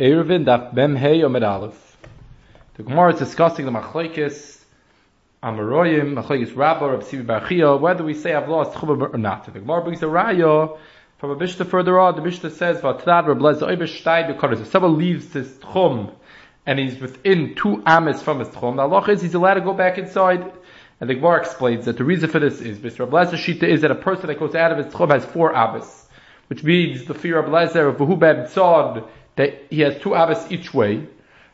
Daf Aleph. The Gemara is discussing the Machlekes Amaroyim, Machlekes Rabba, Reb Bar whether we say I've lost Chubba or not. The Gemara brings a Raya from a Mishnah further on. The Mishnah says, Vatrad Reb Leza Oiber Shtay B'Kodesh. If someone leaves his Tchum and he's within two amis from his Tchum, the Allah is he's allowed to go back inside. And the Gemara explains that the reason for this is, Mr. Reb Shita is that a person that goes out of his Tchum has four amis. Which means the fear of Lezer of Behu Ben Tzad that he has two abbas each way,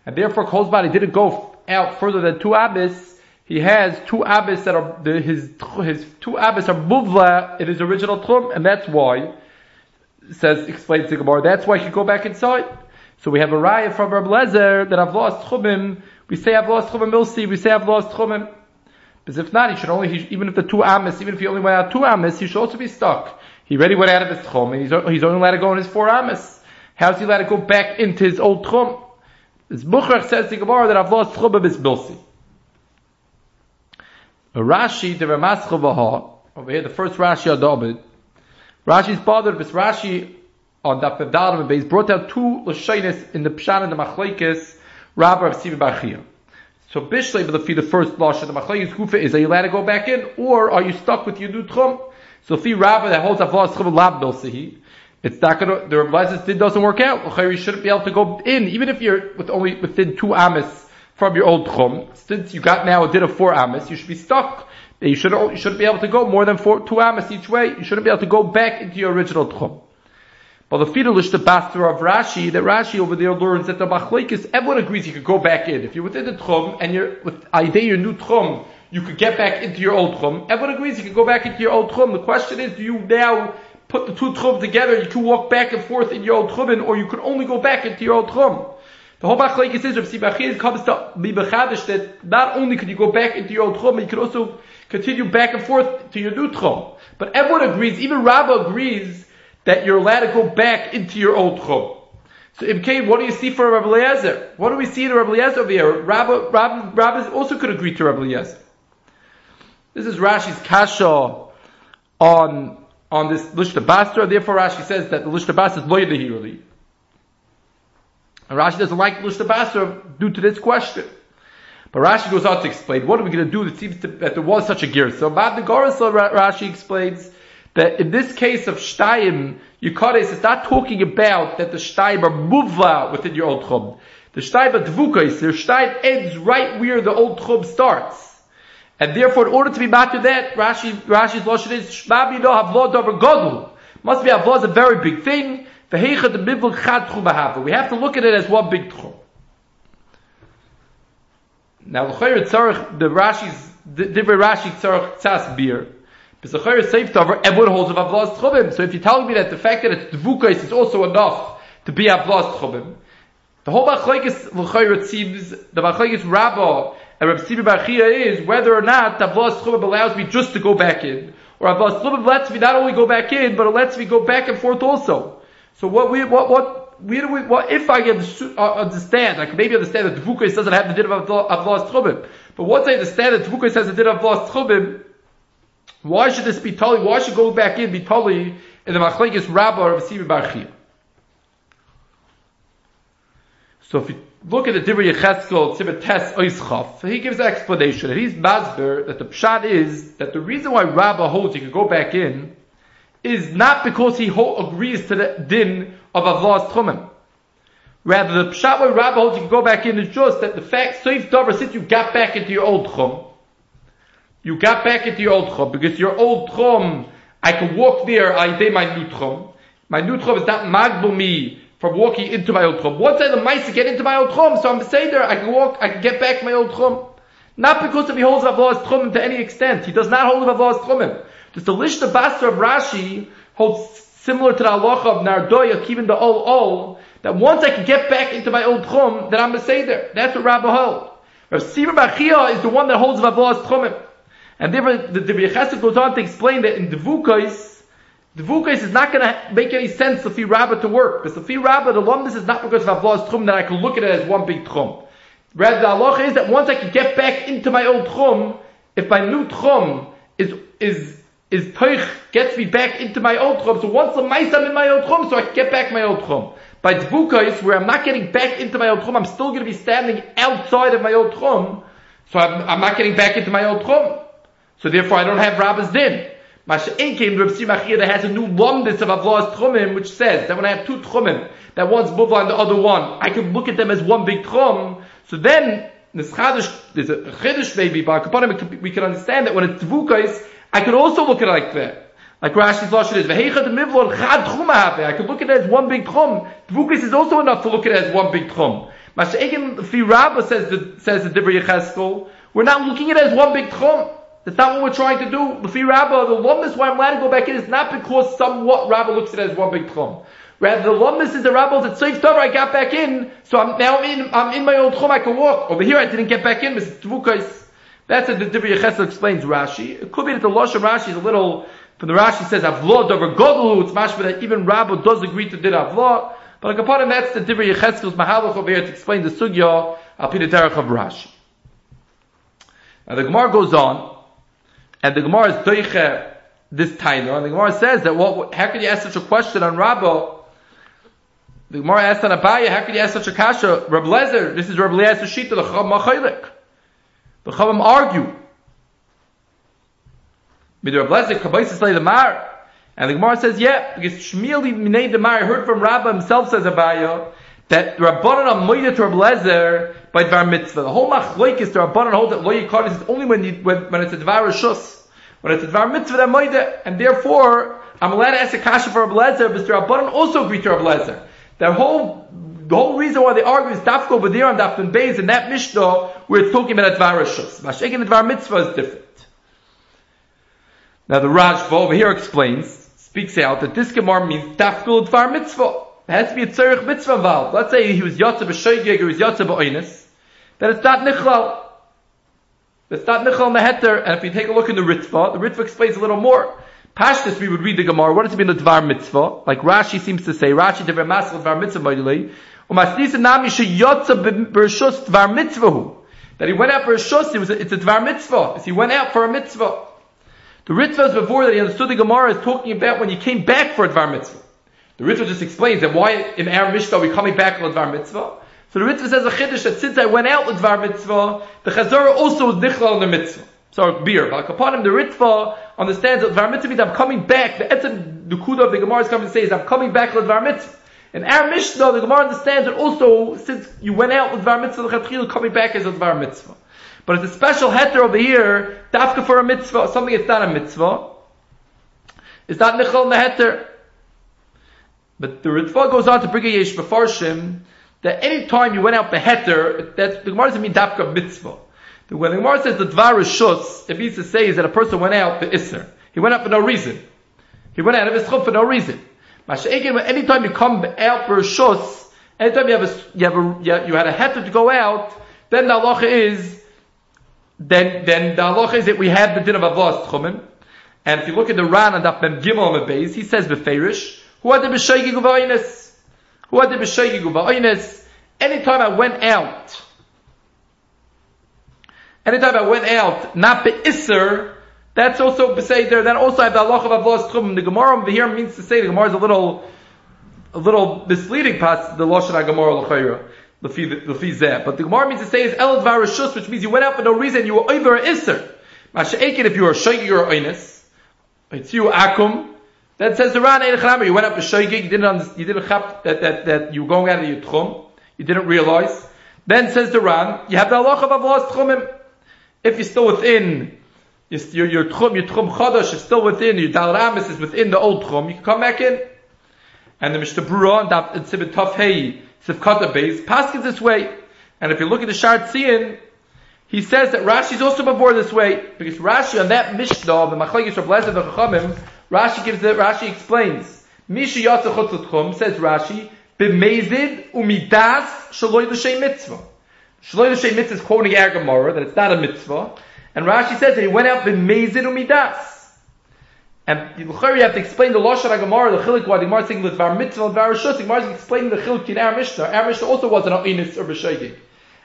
and therefore Kol's body didn't go out further than two abbas. He has two abbas that are his his two abbas are muvla in his original tchum, and that's why says explains the Gemara. That's why he go back inside. So we have a raya from Rab Lezer that I've lost tchumim. We say I've lost tchumim milsi. We say I've lost tchumim. Because if not, he should only, he, even if the two amis, even if he only went out two amis, he should also be stuck. He already went out of his tchum, and he's, he's only allowed to go in his four amis. How's he allowed to go back into his old tchum? This Buchrach says to Gemara that I've lost tchum of his bilsi. Rashi, the Ramascha over here, the first Rashi Adobit. Rashi's bothered, this Rashi on Daf Dalim base brought out two Lashonis in the Pshan and the Machlekes, Rabba of Sivi Bachia. So Bishlei will the first Lashon, the Machlekes Gufa is, are you allowed to go back in, or are you stuck with your new Tchum? So Fi Rabbi that holds I've lost Tchum Lab Bilsihi, it's not gonna, the Rabbi says it doesn't work out. You shouldn't be able to go in, even if you're with only within two amis from your old chum. Since you got now a din of four amis, you should be stuck. You shouldn't, you shouldn't be able to go more than four, two amis each way. You shouldn't be able to go back into your original chum. But the fidelish, the bastra of Rashi, that Rashi over there learns that the machlekes, everyone agrees you could go back in. If you're within the tchum and you're with idea your new tchum, you could get back into your old tchum. Everyone agrees you could go back into your old tchum. The question is, do you now put the two tchum together, you can walk back and forth in your old tchumin, or you can only go back into your old tchum. The whole machlekes is Rav Sibachir comes to be that not only could you go back into your old tchum, you could also continue back and forth to your new tchum. But everyone agrees, even Rabbah agrees that you're allowed to go back into your old tchum. So Ibn what do you see for Rabbi Eliezer? What do we see in Rabbi Eliezer over here? Rabbah, Rabbah also could agree to Rabbi Eliezer. This is Rashi's kasha on on this Lishta Basra, therefore Rashi says that the Lishta Basra is really. And Rashi doesn't like Lishta Basra due to this question. But Rashi goes on to explain, what are we going to do that seems to, that there was such a gear? So Mad Gorasel Rashi explains that in this case of Shtayim, Yukares is not talking about that the Shtayim are muvla within your old chum. The Shtayim are dvukais, the Shtayim ends right where the old chum starts. And therefore, in order to be matter that, Rashi, Rashi's lotion is, Shmabi no havlod over godlu. Must be havlod is a very big thing. We have to look at it as one big tchum. Now, the Rashi's, the different Rashi tzarech tzas beer. Because safe to everyone holds of avlas tchumim. So if you're telling me that the fact that it's dvukais is also enough to be avlas tchumim, the whole machlekes l'chayr seems the machlekes rabbah and Rabbi Sibi Barchia is whether or not Tavlas Chubab allows me just to go back in, or Tavlas Chubab lets me not only go back in, but it lets me go back and forth also. So what we, what, what, we, what, if I uh, understand, I can maybe understand that Tavukos doesn't have the din of Avlas Chubab, but once I understand that Tavukos has the din of Avlas Chubab, why should this be totally, why should go back in be totally in the Machlekes Rabbah of Sibi Barchia? So if you look at the Divrei Yecheskel Tzibetes Oischof, he gives an explanation. And he's Masber that the pshat is that the reason why Rabbah holds you can go back in is not because he agrees to the din of Avlas Tchumim. Rather, the pshat why Rabbah holds you can go back in is just that the fact, Seif Dover, since you got back into your old Tchum, you got back into your old Tchum, because your old Tchum, I can walk there, I day my new Tchum. My new Tchum is not Magbul me from walking into my old chum. Once I the mice get into my old chum, so I'm say there, I can walk, I can get back my old chum. Not because if he holds Avloh's chumim to any extent. He does not hold Avloh's chumim. Just the Lishta Basra of Rashi holds similar to the halacha of Nardoya, even the ol ol, that once I can get back into my old chum, then I'm a there. That's what Rabbi holds. Rav Sima Bachia is the one that holds Avloh's chumim. And therefore, the, the goes on to explain that in Devukais, the Vukais is not going to make any sense the Fi Rabbah to work. Because the Fi Rabbah, the Lumdis is not because of Avloh's Tchum that I can look at it as one big Tchum. Rather, the Allah is that once I can get back into my old Tchum, if my new Tchum is, is, is Teich, gets me back into my old Tchum, so once the mice I'm in my old Tchum, so I can get back my old Tchum. by Dvukais, where I'm not getting back into my old Tchum, I'm still going to be standing outside of my old Tchum, so I'm, I'm not getting back into my old Tchum. So therefore I don't have Rabba's din. To Rav Simachir that has a new lumdis of Avlas Tchumim, which says that when I have two Tchumim, that one's Buvla and the other one, I can look at them as one big Tchum. So then, there's a Chiddush maybe, but we can understand that when it's Tvukais, I could also look at it like that. Like Rashi's Lashon is, I could look at it as one big Tchum. Tvukais is also enough to look at it as one big Tchum. Masha'in, Fi Rabba says the, says the Divrei Yecheskel, we're not looking at it as one big Tchum. That's not what we're trying to do. The Rabbah, the lumnus why I'm allowed to go back in is not because somewhat Rabbah looks at it as one big tchum. Rather, the lumnus is the Rabbah that saves Tov, I got back in, so I'm now in, I'm in my old tchum, I can walk. Over here I didn't get back in, Mr. Tvukais. That's what the Divrei Yecheskel explains Rashi. It could be that the Losh of Rashi is a little, from the Rashi says Avlod over Godlu, it's mashma that even Rabbah does agree to did Avlod. But like upon him, that's the Divrei Yecheskel's Mahalach over here to explain the Sugya, Al Pidaterach of Rashi. Now the Gemara goes on, and the Gemara is this tainer, and the Gemara says that what, how could you ask such a question on Rabbo? The Gemara asked on Abaya, how could you ask such a kasha? Rab Lezer, this is Rab Lezer Shita, the Chav Machaylik. The Chavim argue. With Rab Lezer, Kabbalah say the Mar. And the Gemara says, yeah, because Shmuel Minei Mar heard from Rabba himself, says Abaya, that Rabbanan are moida to Rab Lezer by Dvar Mitzvah. The whole Machlaik is to Rabbanan hold that Lo Yikar is only when, you, when, when it's a Dvar Rishus. When it's a Dvar Mitzvah, that moida, and therefore, I'm allowed to ask a kasha for Ablezer, but the Rabbanan also agree to Ablezer. The whole, the whole reason why they argue is Dafko over there on Dafin Beis, and that Mishnah, where it's talking about a Dvar Rishus. Mashiach the Dvar Mitzvah is different. Now the Rajva over here explains, speaks out that this Gemara means Dafko Dvar Mitzvah. There has to be a Tzerich Mitzvah involved. Let's say he was Yotze B'Shoigeg or he was Yotze B'Oinis, then it's not Nichlal. It's not Nichal Meheter, and if you take a look in the Ritva, the Ritva explains a little more. Pashtus, we would read the Gemara. What does it mean the Dvar Mitzvah? Like Rashi seems to say, Rashi Dvar Masal Dvar Mitzvah Nami Dvar Mitzvahu. That he went out for a shus, it was a, it's a Dvar Mitzvah. He went out for a Mitzvah. The Ritva is before that he understood the Gemara is talking about when he came back for a Dvar Mitzvah. The Ritva just explains that why in our Mishnah are we coming back for a Dvar Mitzvah? So the Ritva says a chiddush that since I went out with Dvar Mitzvah, the Chazorah also was nichlal in the Mitzvah. So beer. But upon him, the Ritva understands that Dvar Mitzvah means I'm coming back. The etzem dukuda of the Gemara is coming to say is I'm coming back with Dvar Mitzvah. In our Mishnah, the Gemara understands that also, since you went out with Dvar Mitzvah, the Chatchil coming back is a Dvar Mitzvah. But it's a special heter over here, dafka for a mitzvah, something that's not a mitzvah. It's not nichal in the heter. But the Ritva goes on to bring a yesh befarshim, that any time you went out beheter, that the Gemara doesn't mean dafka mitzvah. When the Gemara says the dvar is shus, it means to say is that a person went out the isser. He went out for no reason. He went out of his chum for no reason. Anytime you come out for a shus, anytime you have a, you have a, you had a heter to go out, then the halacha is, then, then the halacha is that we have the din of avos tchumim. And if you look at the Ran and Daf Gimel on the base, he says beferish, who had the b'shaygig uvaynis? Oh, anytime I went out, anytime I went out, not be'isser, that's also there. Then also I have the Allah of Avos Tchum. The Gemara over here means to say the Gemara is a little, a little misleading past the Lashon Gemara L'chayra. But the Gemara means to say is El Varashus, which means you went out for no reason. You were over Isser. Masha'ekin if you were shaygig or oinus, it's you akum. That says the Ran You went up a shaygig. You didn't you didn't have that, that that you were going out of your tchum. You didn't realize. Then says the Ran, you have the Allah of Avos Tchumim. If you're still within your, your tchum, your tchum chadash is still within, your dal ramis is within the old tchum, you can come back in. And the Mishnah Brura and that Tzibit Taf Hei, Sivkata base, paskins this way. And if you look at the Shar Tzion, he says that Rashi is also before this way, because Rashi on that Mishnah, the Machlekes of Lezer the Chachamim, Rashi gives it, Rashi explains. Misha Yatsa Chutz says Rashi, B'mezid umidas shaloi l'shem mitzvah. Shaloi l'shem mitzvah is quoting our Gemara, that it's not a mitzvah. And Rashi says that he went out b'mezid umidas. And you have to explain the Lashon HaGemara, the Chilik, the Gemara saying Dvar Mitzvah and Dvar Rishus. The Gemara is explaining the Chilik in our Mishnah. Our Mishnah also wasn't an Inis or B'Shaygig.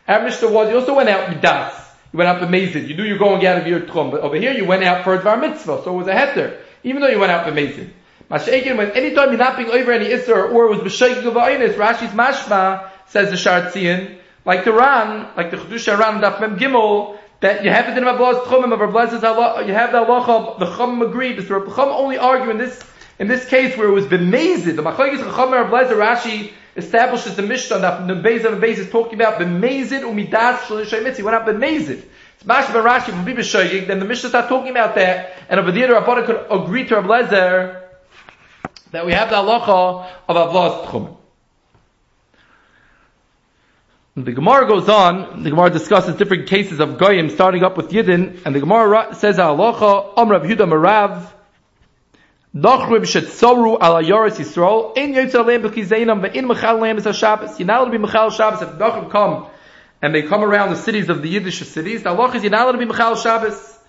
Our Mishnah was, you also went out Midas. You went out b'mezid. You knew you were going out of your Tchum. But over here you went out for a Dvar Mitzvah. So it was a Heter. Even though you went out b'mezid. Masha'ekin, when any time you're not being over any Isser, or was B'shaking of A'inis, Rashi's Mashma, says the Shartzian, like the Ran, like the Chedusha Ran, Daf Mem Gimel, that you have it in Mablas Tchumim, of Rabblaz's Allah, you have the Allah, the Chum agree, but the Chum only argue in this, in this case where it was bemazed, the Machlokes Chacham and Rabblaz Rashi establishes the Mishnah that the Beis and Beis is talking about bemazed umidas shalishay mitzvah. We're not bemazed. Mashma Rashi from Bibi Shoyig, then the Mishnah start talking about that, and over there Rabbanah could agree to Rablezer that we have the halacha of Avlas Tchumim. The Gemara goes on, the Gemara discusses different cases of Goyim, starting up with Yidden, and the Gemara says halacha, Om Rav Yehuda Marav, Dochrib Shetzoru ala Yoris Yisrael, in Yotzer Leim B'Kizainam, Ve'in Mechal Leim Is HaShabbos. You're not allowed to be Mechal Shabbos, if Dochrib come, and they come around the cities of the Yiddish cities, the halacha is you're not allowed to be Mechal Shabbos.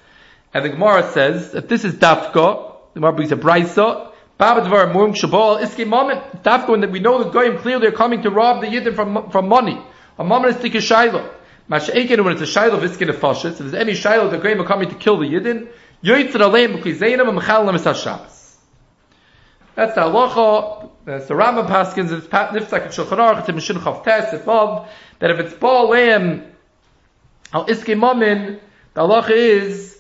And the Gemara says that this is Dafka, the Gemara brings a Braisa, Babadvar Murim Shabal Iski Moment. Dafka when we know the Goyim clearly are coming to rob the Yidden from, from money. A moment is Tika Shiloh. Masha'ekin when it's a Shiloh of Iskin If there's any Shiloh the Goyim are coming to kill the Yidden, Yoitzer Aleim B'Kizainam and Mechal Lemis HaShabbos. That's the halacha. That's the Rambam Paskins. It's Nifsak and Shulchan Aruch. It's in Mishin Chav Tes. Above that if it's Baal Leim Al Iski Mamin, the halacha is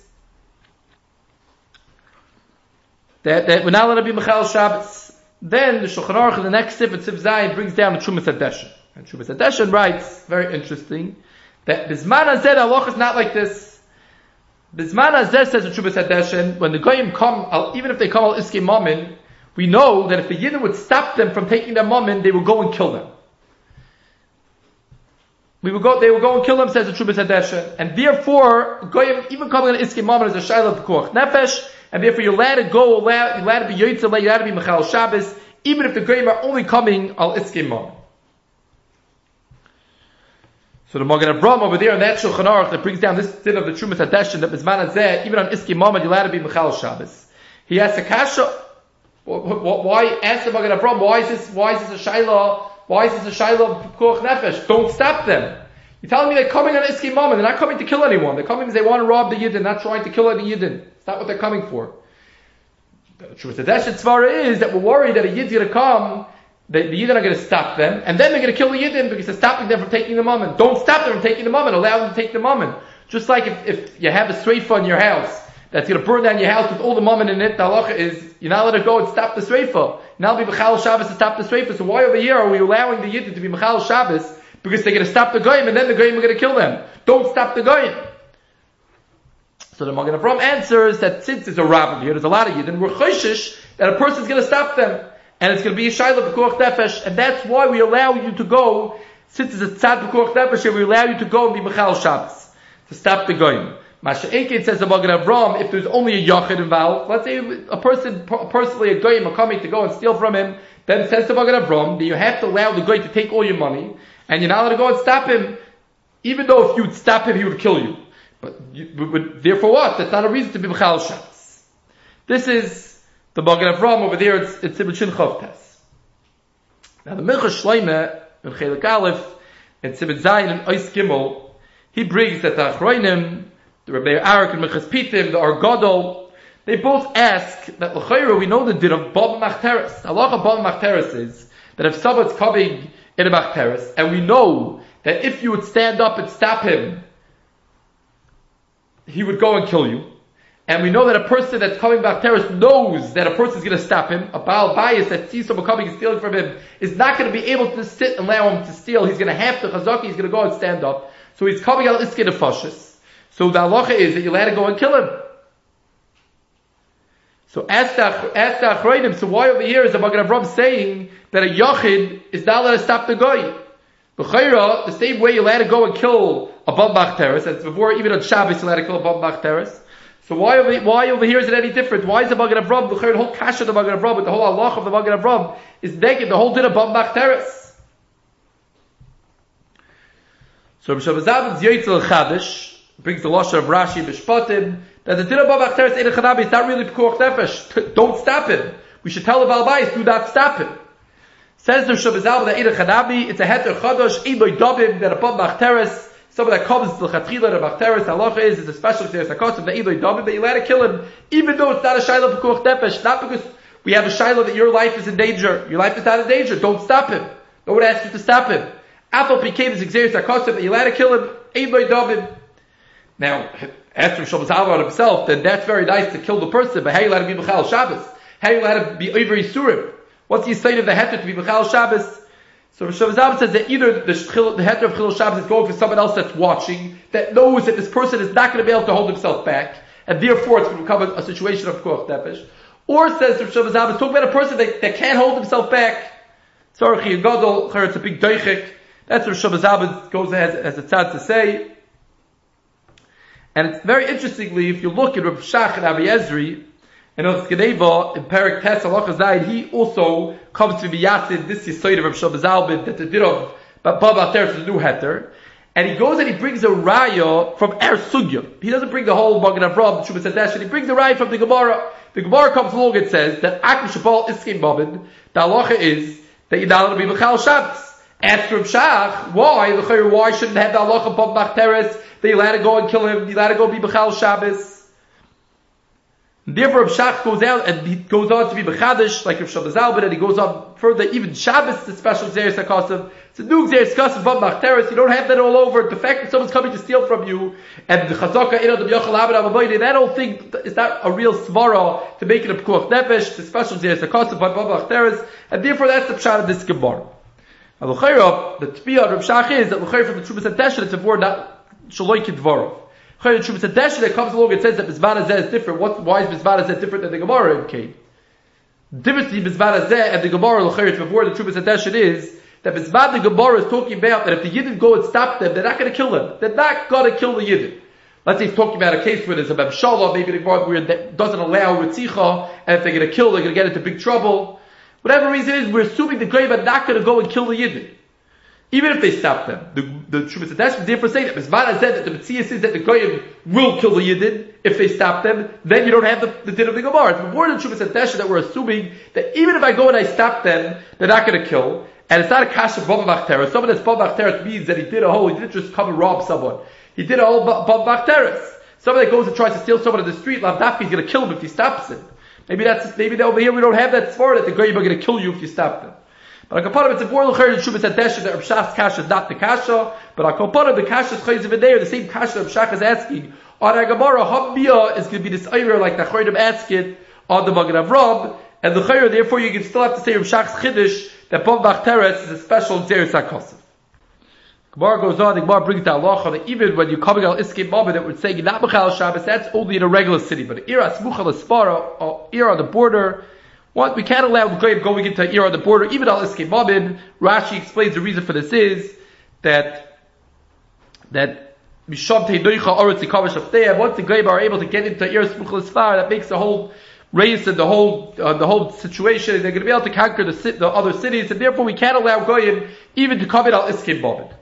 that, that we're not allowed to be Michal Shabbos. Then the Shulchan Aruch the next sip, Tziv Zayin, brings down the Trumas Hadeshin. And Trumas Hadeshin writes, very interesting, that Bisman Hazeh, Allah is not like this. Bisman Hazeh says in Trumas Hadeshin, when the Goyim come, even if they come al Iski Mamin, we know that if the Yidden would stop them from taking their Mamin, they would go and kill them. We would go, they would go and kill them, says the Trumas Hadeshin. And therefore, Goyim, even coming on Iski Mamin is a Shaila of Kuach Nefesh, and therefore you're allowed to go, you're allowed to be Yotzah, you're allowed to be Michal Shabbos, even if the Goyim are only coming al Iskim Mom. So the Magen Avraham over there in that Shulchan Aruch that brings down this din of the Trumas Hadeshin that Bizman Hazeh, even on Iskim Mom, you're allowed to be Michal Shabbos. He has a kasha, why, ask the Magen Avraham, why is this, why is this a Shaila, why is this a Shaila of Kuch Nefesh? Don't stop them. You're telling me they're coming on Iskim Mom, and they're not coming to kill anyone. They're coming because they want to rob the Yidden, not trying to kill the Yidden. It's not what they're coming for. The truth that is that we're worried that a Yid's going to come, the, the Yidden are going to stop them, and then they're going to kill the Yidden because they're stopping them from taking the moment. Don't stop them from taking the moment. Allow them to take the moment. Just like if, if you have a sreifa in your house that's going to burn down your house with all the moment in it, the halacha is you're not allowed go and stop the sreifa. To be Mechal Shabbos to stop the sreifa. So why over here are we allowing the Yidden to be Mechal Shabbos? Because they're going to stop the goyim and then the goyim are going to kill them. Don't stop the goyim. So the Magen Avraham answers that since there's a rabbi here, there's a lot of Yidden, we're choishish that a person's going to stop them. And it's going to be a shayla b'kuach nefesh, and that's why we allow you to go, since it's a tzad b'kuach nefesh, we allow you to go and be Michal Shabbos, to stop the goyim. Masha Enkin says the Magen Avraham, if there's only a yachid involved, let's say a person, personally a goyim are coming to go and steal from him, then says the Magen Avraham that you have to allow the goy to take all your money, and you're not allowed to go and stop him, even though if you'd stop him, he would kill you. But, you, but therefore what? That's not a reason to be Mechal Shabbos. This is the Magen Avraham over there, it's, it's Ibn Shin Chavtes. Now the Mincha Shleime, in Chelik Aleph, and Sibit Zayin and Ois Gimel, he brings that the Achroinim, the Rebbe Arak and Mechas Pitim, the Argodol, they both ask that L'chayra, we know the din of Bob Machteres. Of Bob Machteres is that if someone's coming in a Machteres, and we know that if you would stand up and stop him, he would go and kill you. And we know that a person that's coming back terrorist knows that a person is going to stop him. A Baal bias that sees someone coming and stealing from him is not going to be able to sit and allow him to steal. He's going to have to chazaki. He's going to go and stand up. So he's coming out iskin of fashish. So the halacha is that you'll have to go and kill him. So ask the, ask so why over here is the Magen Avraham saying that a Yachid is not allowed to stop the guy? B'chayra, the same way you're allowed to go and kill a Bombach terrorist, as before even on Shabbos you're allowed to kill a Bombach terrorist. So why over, why over here is it any different? Why is the Magen Avraham, the whole kash of the Magen Avraham, the whole Allah of the Magen Avraham is naked, the whole din of Bombach terrorist? So Shabbat Yitzel Chadish brings the Lashon of Rashi Bishpatim that the din of Bombach terrorist in Chanabi is not really Pekuach Nefesh. Don't stop him. We should tell the Balbais, do not stop him. Says the Shabazal that Eid Chanabi, it's a heter Chadosh, Eid Dobim, that upon Machteres, someone that comes to the Chatchila of Machteres, halacha is, it's a special Xeris HaKosim, that Eid Dobim, that you let to kill him, even though it's not a Shaila Pekuach Nefesh, not because We have a shiloh that your life is in danger. Your life is not in danger. Don't stop him. No one asks you to stop him. Apple became his exeris akosim, and you let to kill him. Ein David. Now, after Shabbos Hava himself, then that's very nice to kill the person, but how you let him be Bechal Shabbos? How you let him be over Yisurim? What's the state of the heter to be Bechal Shabbos? So Shabbos Hava says that either the, the heter of Chilul Shabbos is going for someone else that's watching, that knows that this person is not going to be able to hold himself back, and therefore it's going to become a, a situation of Koch Nefesh. Or says Rav Shabbos Hava, talking about a person that, that can't hold himself back. Gadol, it's a big doichik. That's what Shabbos Hava goes as, as a tzad to say. And it's very interestingly, if you look at Rav Shach and Avi Ezri, and of Skedeva, in Perik Tes Allah he also comes to be Yasid, this is Yisoid of Rav Shabbos Albin, that the did of Baba Ter is the new heter. And he goes and he brings a raya from Er Sugya. He doesn't bring the whole Magen Avraham, Shubas Hadesh, he brings a raya from the Gemara. The Gemara comes along and says that Akim Shabal Iskim Babin, the halacha is that you're not allowed to be Bechal Shabbos. Ask Rav Shach, why? Why shouldn't have the halacha Bob Machteres they let it go and kill him. They let it go be Bechal Shabbos. Therefore, Rav Shach goes out and he goes on to be Bechadish, like Rav Shabbos Albert, and he goes on further, even Shabbos, the special Xeris HaKasav. It's a new Xeris HaKasav, Bob Machteres, you don't have that all over. The fact that someone's coming to steal from you, and the Chazaka, know, the Yochel Abed that whole thing is not a real svara to make it a Pekuach Nefesh, the special Xeris HaKasav, Bob Machteres, and therefore that's the Pshat of this Gemara. Now, the Tpiyah of Rav Shach is that L'chayr from the Trumas Hadeshin, it's a word not Shaloi Kidvarov. Chayr Shubas Hadesh that comes along and says that Mizvah Hazeh is different. What, why is Mizvah Hazeh different than the Gemara in Cain? The difference between Mizvah Hazeh and the Gemara L'chayr before the Shubas Hadesh is that Mizvah the Gemara is talking about that if the Yidden go and stop them, they're not going to kill them. They're not going to kill the Yidden. Let's say he's talking about a case where there's a Mem maybe the Gemara that doesn't allow Ritzicha, and if they're going to kill, they're going to get into big trouble. Whatever reason is, we're assuming the grave are not going to go and kill the Yidden. Even if they stop them, the the Shuvas Hadesh therefore say that Mizvana said that the Metzias is that the Goyim will kill the Yidden if they stop them, then you don't have the, the din of the Gemara. It's more than Shuvas Hadesh that we're assuming that even if I go and I stop them, they're not going to kill. And it's not a kash of Baba Bachteres. Someone that's Baba Bachteres means that he did a whole, he didn't just come and rob someone. He did a whole Baba Bachteres. Someone that goes and tries to steal someone in the street, Lavdafki is going to kill him if he stops him. Maybe that's, maybe over here we don't have that svara that the Goyim are going to kill you if you stop them. But a kaparim, it's a more l'cher in Shubas Hadesha that Rav Shach's kasha is not the kasha, but a kaparim, the kasha is chayz of the same kasha Rav Shach is asking, on a Gemara, Habbiyah is going to be this ayr like the Chayrim ask it on the Magen Avraham, and the Chayr, therefore you can still have to say Rav Shach's Chiddush, that Bob Bachteres is a special Zeres HaKosov. Gemara goes on, the Gemara brings the halacha that even when you're coming out Iskei Mabed that would say not Bechal Shabbos, that's only in a regular city, but Ira Smucha Lespara, or Ira on the border, what we can't allow the goyim going into Ira on the border, even al iske mabin. Rashi explains the reason for this is that that misham teidoicha oretz ikavish Once the goyim are able to get into Ira smuchel sfar, that makes the whole race and the whole uh, the whole situation. They're going to be able to conquer the, the other cities, and therefore we can't allow goyim even to come in al iske mabin.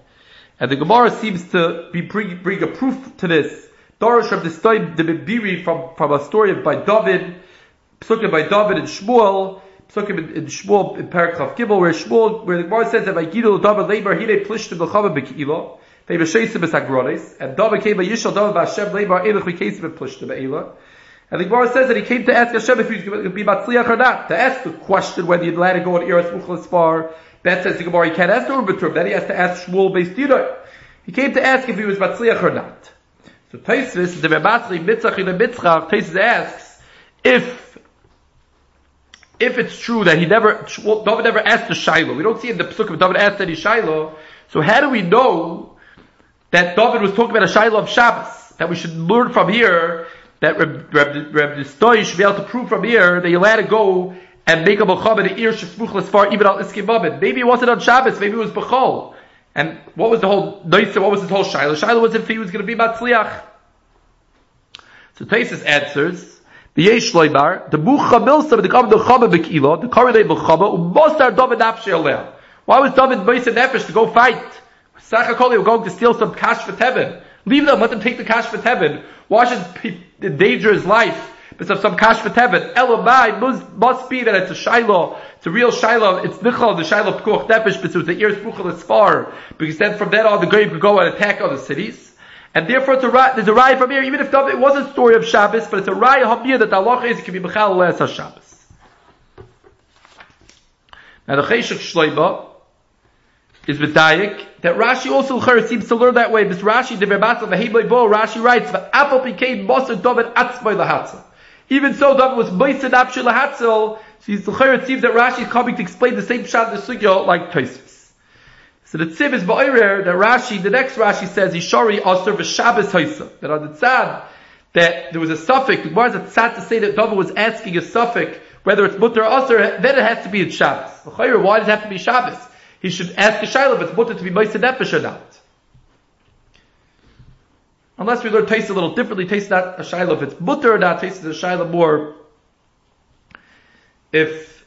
And the Gemara seems to be bring, bring a proof to this. Darish of the the Bibiri from from a story by David Psukim by David and Shmuel, Psukim in, Shmuel in Paragraph Gimel, where Shmuel, where the Gemara says that by Gidol David Leibar Hine Plishtim B'Chava B'Kilo, they were Shesim B'Sagronis, and David came by Yishal David B'Hashem Leibar Elech B'Kesim B'Plishtim B'Ela. And the Gemara says that he came to ask Hashem if he was going to be Matzliach or not, to ask the question whether you'd let it go on Eretz Muchlas Far. That says the Gemara, he can't ask the Urbitrum, then he has to ask Shmuel based. He came to ask if he was Matzliach or not. So Taisvis, the Rebbatzli Mitzach in the Mitzchach, Taisvis asks, if if it's true that he never, well, David never asked the Shiloh, we don't see in the Pesuk of David asked any Shiloh, so how do we know that David was talking about a Shiloh of Shabbos? That we should learn from here, that Reb, Reb, Reb should be able to prove from here that you let it go and make a Bechab and ear Shesmuch far even al Iskim Maybe it wasn't on Shabbos, maybe it was Bechol. And what was the whole, what was his whole Shiloh? Shiloh was if he was going to be Matzliach. So Taisus answers, the yesh loibar, the bucha milsa, the kam the chaba bekilo, the korelei b'chaba, umosar David nafshe aleh. Why was David Moisei Nefesh to go fight? Sachakoli were going to steal some cash for Tevin. Leave them, let them take the cash for Tevin. Why should he endanger his life because of some cash for Tevin? Elamai must, must be that it's a Shiloh, it's a real Shiloh, it's Nichal, the Shiloh Pekuach Nefesh, but it's the ears Puchal is far, because then from then on the grave could go and attack other cities. And therefore, it's a, there's a raya from here, even if it wasn't a story of Shabbos, but it's a raya hamir that the Allah is, it can be Bechal Les HaShabbos. Now the Cheshach Shleiba is Vidayik, that Rashi also seems to learn that way. This Rashi, the Rebasa, the Hebei Bo, Rashi writes, Apple became Moser David Atzbay Lahatzel. Even so, David was Moser Apshir Lahatzel, so L'chayr seems that Rashi is coming to explain the same Pshat the Sugya like Tosfos. So the Tziv is Ba'irer, that Rashi, the next Rashi says, Yishari Aser V'Shabbos Haisa. That on the Tzad, that there was a suffix, the Gemara is sad to say that David was asking a suffix, whether it's mutter or aser, then it has to be in Shabbos. Why does it have to be Shabbos? He should ask a shayla if it's mutter to be Moised Nefesh or not. Unless we learn taste a little differently, taste not a shayla if it's butter or not, taste a shayla more if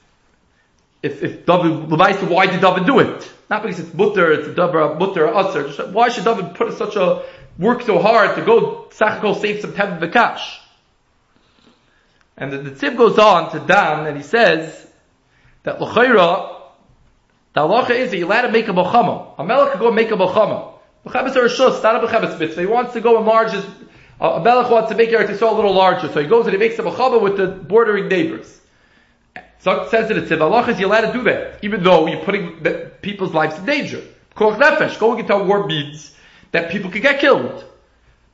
if if David why did David do it? Not because it's butter, it's a dabra mutter or aser. Why should David put such a work so hard to go sachakol save some the cash? And the, the tip goes on to Dan, and he says that l'chayra, the halacha is that you're allowed to make a bochama. A melech can go make a bochama. B'chabes are a shus, not a b'chabes mitzvah. He wants to go enlarge his, uh, melech wants to make Eretz Yisrael a little larger, so he goes and he makes a bochama with the bordering neighbors. So it says that it's a halacha is you're allowed to do that, even though you're putting the, people's lives in danger. Koch nefesh, going into a war means that people could get killed.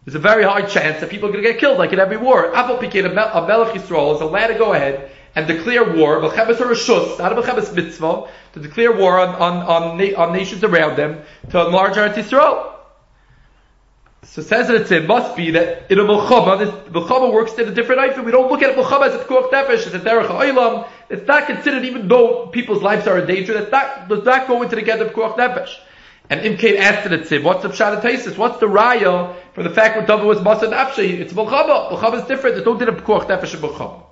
There's a very high chance that people are going to get killed, like in every war. Apple Pikin, a Melech Yisrael is allowed to go ahead and declare war, not a mitzvah, to declare war on, on, on, on nations around them to enlarge Eretz Yisrael. So says that it must be that in a Melchama, works in a different item. We don't look at Melchama as a Kuach Nefesh, as a Derech HaOlam. It's not considered, even though people's lives are in danger, that that does not go into the get of Kuach Nefesh. And Imkain asked the Tziv, what's the Pshat Taisis? What's the Raya for the fact that David was Masad Afshay? It's Melchama. Melchama is different. There's no din of Pekuach Nefesh and Melchama.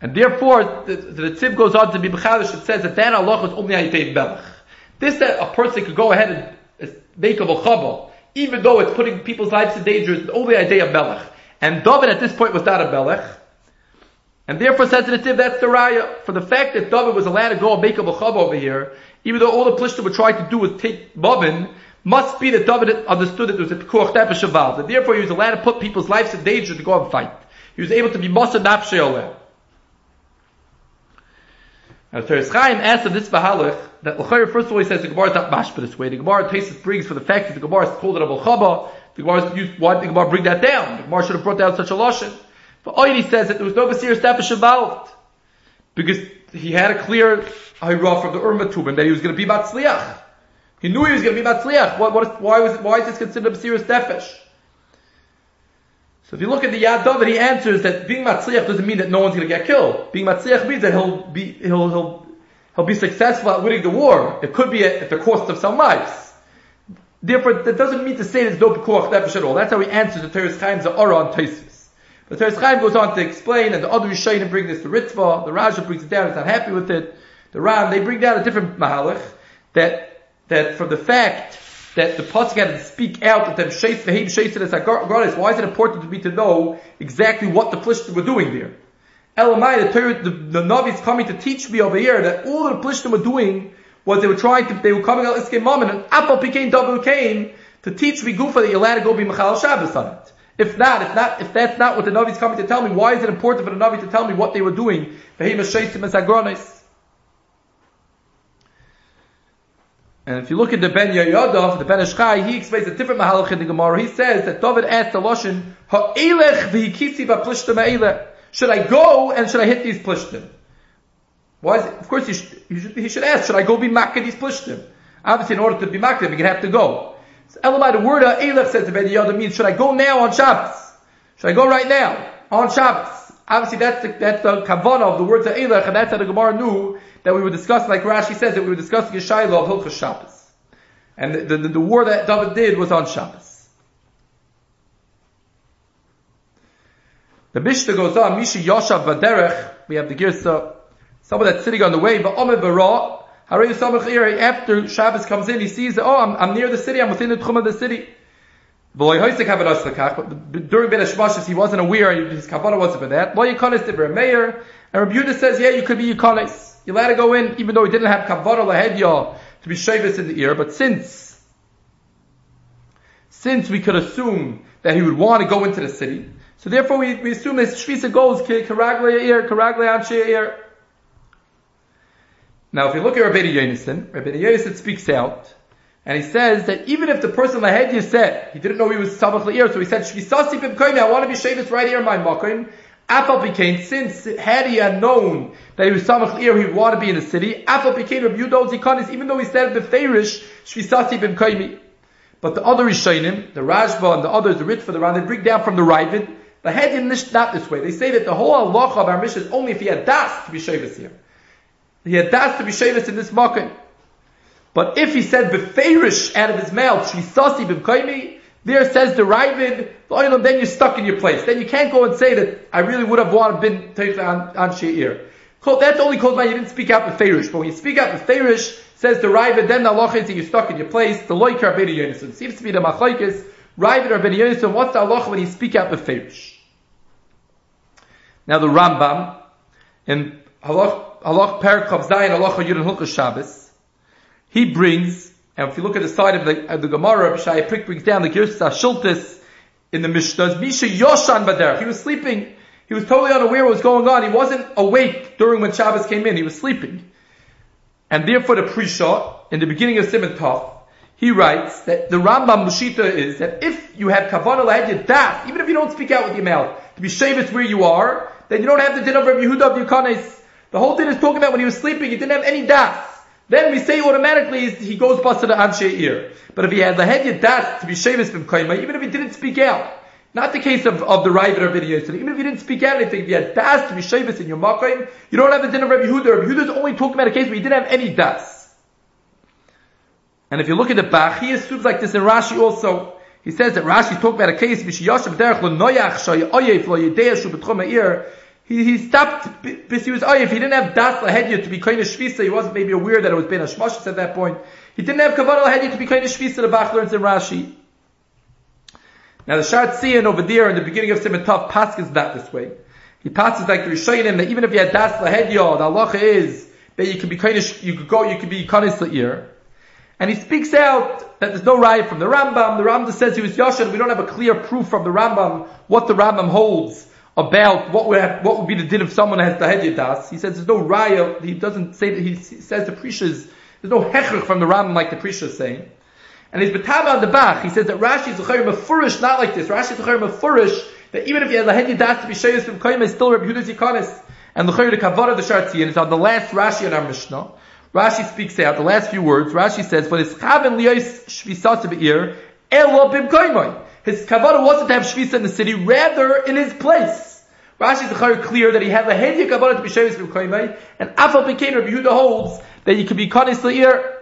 And therefore, the, the goes on to be Bechadish. It says that Dan Allah is only Ayitei Melech. This that a person could go ahead and make a Melchama, even though it's putting people's lives in danger, is only Ayitei Melech. And David at this point was not a Melech. And therefore says the Tziv, that's the Raya. For the fact that David was allowed to go and make a Melchama over here, even though all the Plishtim were trying to do was take Bobin, must be that David understood that there was a Pekuach Nefesh involved, and therefore he was allowed to put people's lives in danger to go and fight. He was able to be Mosa Nafshe. Now, Teres Chaim asks of this Bahalach, that L'chayr first of all he says the Gemara is not mashpa this way. The Gemara takes brings for the fact that the Gemara is called a Chaba. The Gemara is used, why did the Gemara bring that down? The Gemara should have brought down such a Lashon. But Oili says that there was no Basir Nefesh involved. Because he had a clear Hayrah from the Urma that he was going to be Matzliach. He knew he was going to be Matzliach. What, what, why, was, why is this considered a serious Nefesh? So if you look at the Yad David, he answers that being Matzliach doesn't mean that no one's going to get killed. Being Matzliach means that he'll be, he'll, he'll, he'll be successful at winning the war. It could be at, at the cost of some lives. Therefore, that doesn't mean to say there's no Pekuach Nefesh at all. That's how he answers the Teres Chaim's Ora on Taisus. But Teres Chaim goes on to explain, and the other Rishayim bring this to Ritva, the Raja brings it down, he's not happy with it. The Ram, they bring down a different Mahalach, that, that from the fact that the Pasuk had to speak out that them Shais Vahim Shais as Agonis, why is it important to me to know exactly what the Plishtim were doing there? Elamai, the, the, the Navi is coming to teach me over here that all the Plishtim were doing was they were trying to, they were coming out Iskim Mammon, and Apple became double came to teach me Gufa that you're allowed to go be Machal Shabbos on it. If not, if not, if that's not what the Navi is coming to tell me, why is it important for the Navi to tell me what they were doing? And if you look at the Ben Yoyadov, the Ben Ish Chai, he explains a different mahalach in the Gemara. He says that David asked the Lashon, Ha'elech v'hikisi ba'plishtim ha'elech. Should I go and should I hit these plishtim? Why is it? Of course he should, he should, he should ask, should I go be makkah these plishtim? Obviously in order to be makkah, you're going to have to go. So Elamai, the word Elef says to Ben Yoda means, should I go now on Shabbos? Should I go right now on Shabbos? Obviously, that's the, that's the kavanah of the words of Elech, and that's how the Gemara knew that we were discussing, like Rashi says, that we were discussing a Shiloh of Hilchas Shabbos. And the, the, the, war that David did was on Shabbos. The Mishnah goes on, Mishi Yoshav Vaderech, we have the Girsa, someone that's sitting on the way, but Omer Bara, after Shabbos comes in, he sees oh, I'm, I'm near the city, I'm within the tchum of the city. But during Ben Hashmashis, he wasn't aware, his kavanah wasn't for that. Lo Yikonis Dibra Meir, and Rabbi says, yeah, you could be Yikonis. You're allowed to go in, even though he didn't have kavanah lahedya to be shavis in the ear, but since, since we could assume that he would want to go into the city, so therefore we, we assume his shvisa goes, karagle ear, karagle anshe ear. Now, if you look at Rabbi Yonason, Rabbi Yonason speaks out, and he says that even if the person Lahedya said, he didn't know he was Samach La'ir, so he said, Shvisasi Bim I want to be Shavis right here in my Makim, Apple became, since had he had known that he was Samach La'ir, he would want to be in the city, Apple became Rabbi Yudol Zikanis, even though he said Beferish, Shvisasi Bim Koimi. But the other Rishonim, the Rashba and the others, the Rit for the Ran, they break down from the Ravid, the Hedin not this way. They say that the whole halacha of our mission is only if he had das to be Shavis here. He had das to be Shavis in this Makim. But if he said beferish out of his mouth, shvisasi b'mkoimi, there says the Ravid, then you're stuck in your place. Then you can't go and say that I really would have wanted been taken on, on She'ir. That's only called by you didn't speak out beferish. But when you speak out beferish, says the Ravid, then the Allah is that you're stuck in your place. The loikar b'ni yonison. Seems to be the machlokes. Ravid or b'ni yonison. What's the Allah when you speak out beferish? Now the Rambam in Halach Halach Perak Chav Zayin Halach Yudin Hilchas Shabbos he brings, and if you look at the side of the, of the Gemara, Shai Prik brings down the Girsas Shultis in the Mishnah, Misha Yoshan Bader. He was sleeping. He was totally unaware what was going on. He wasn't awake during when Shabbos came in. He was sleeping. And therefore the Prisha, in the beginning of Simon Tov, he writes that the Rambam Mushita is that if you have Kavanah Lahedya Das, even if you don't speak out with your mouth, to be Shavis where you are, then you don't have the din of Rabbi Yehuda of Yukanes. The whole thing is talking about when he was sleeping, he didn't have any Das. Then we say automatically he goes to the Anshe ear. But if he had the head yet to be Shevis from Kaima, even if he didn't speak out, not the case of, of the Ravid or video even if you didn't speak out anything, if you had das to be Shevis in your Makayim, you don't have the din of Rabbi Yehuda. Rabbi Yehuda is only talking about a case where he didn't have any das. And if you look at the Bach, he assumes like this in Rashi also. He says that Rashi talking about a case, he, he he he stopped oh, if he didn't have das lahedya to be of shvisa, he wasn't maybe aware that it was ben hashmashis at that point. He didn't have kavanah lahedya to be of shvisa. The Bach learns in Rashi. Now the Shart Tzion over there in the beginning of Simon Tov passes not this way. He passes like the Rishonim that even if you had das lahedya, the halacha is that you can be of you could go you could be kanis la'ir. And he speaks out that there's no riot from the Rambam. The Rambam says he was Yashin. We don't have a clear proof from the Rambam what the Rambam holds about what would have, what would be the din if someone has the hedyadas. He says there's no raya. He doesn't say that. He says the prishas. There's no hechach from the Ram like the prisha is saying. And he's betama on the Bach. He says that Rashi is a mafurish, not like this. Rashi is a mafurish that even if have the hedyadas to be shayus from koyim, is still Rabbi Yehuda's yikanis. And the the kavara the shartzian is on the last Rashi in our Mishnah. Rashi speaks out the last few words. Rashi says, "For this chaven liyos shvisat be'ir elo bim His kavara wasn't to have shvisa in the city, rather in his place. Rashi is clear that he had a hediya kabbalah to be shevis from koimei, and afal became Rabbi Yehuda holds that you could be kanis leir.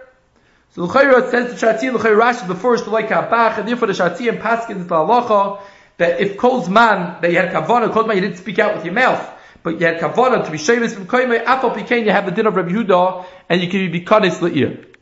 So the Chayra says the Shatzi, the Chayra Rashi like Kabach, and therefore the Shatzi and Paskin is the halacha that if Kol's man that you had kavana, Kol's man you didn't speak out with your mouth, but you had kavana to be shevis from koimei, afal became you have the din of Rabbi Yehuda, and you can be kanis leir.